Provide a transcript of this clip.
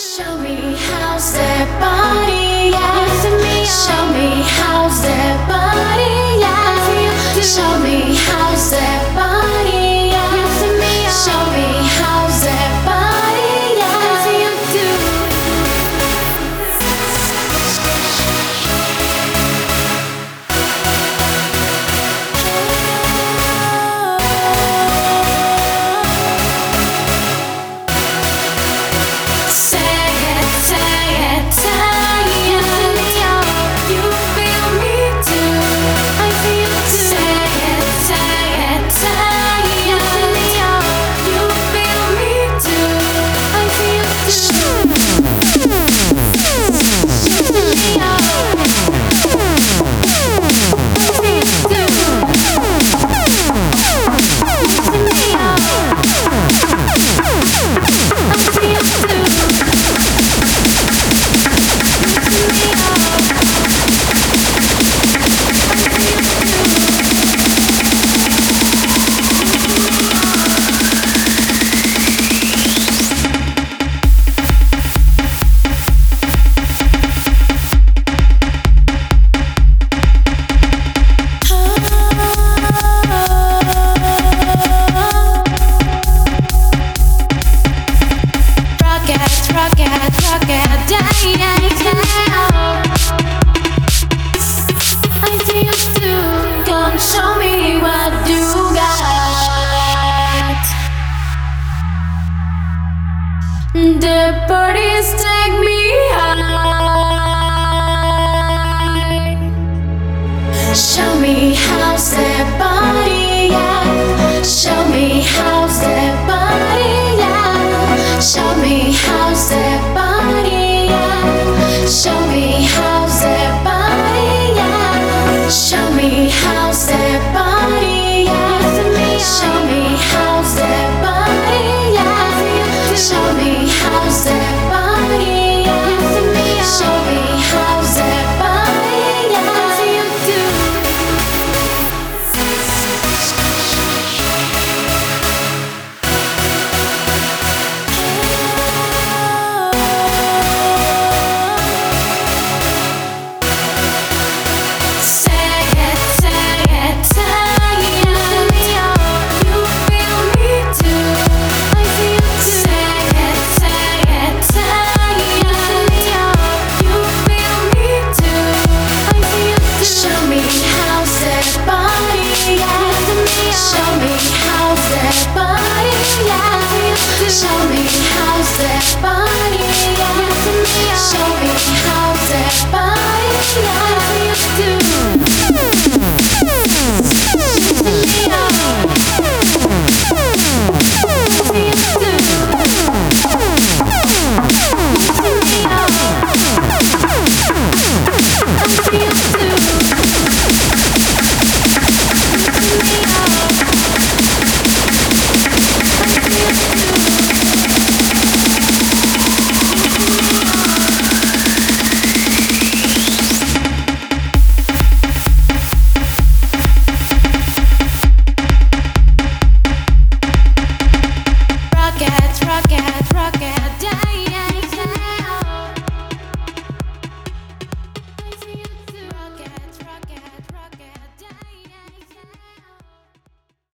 Show me how to. The parties take me high. Show me how.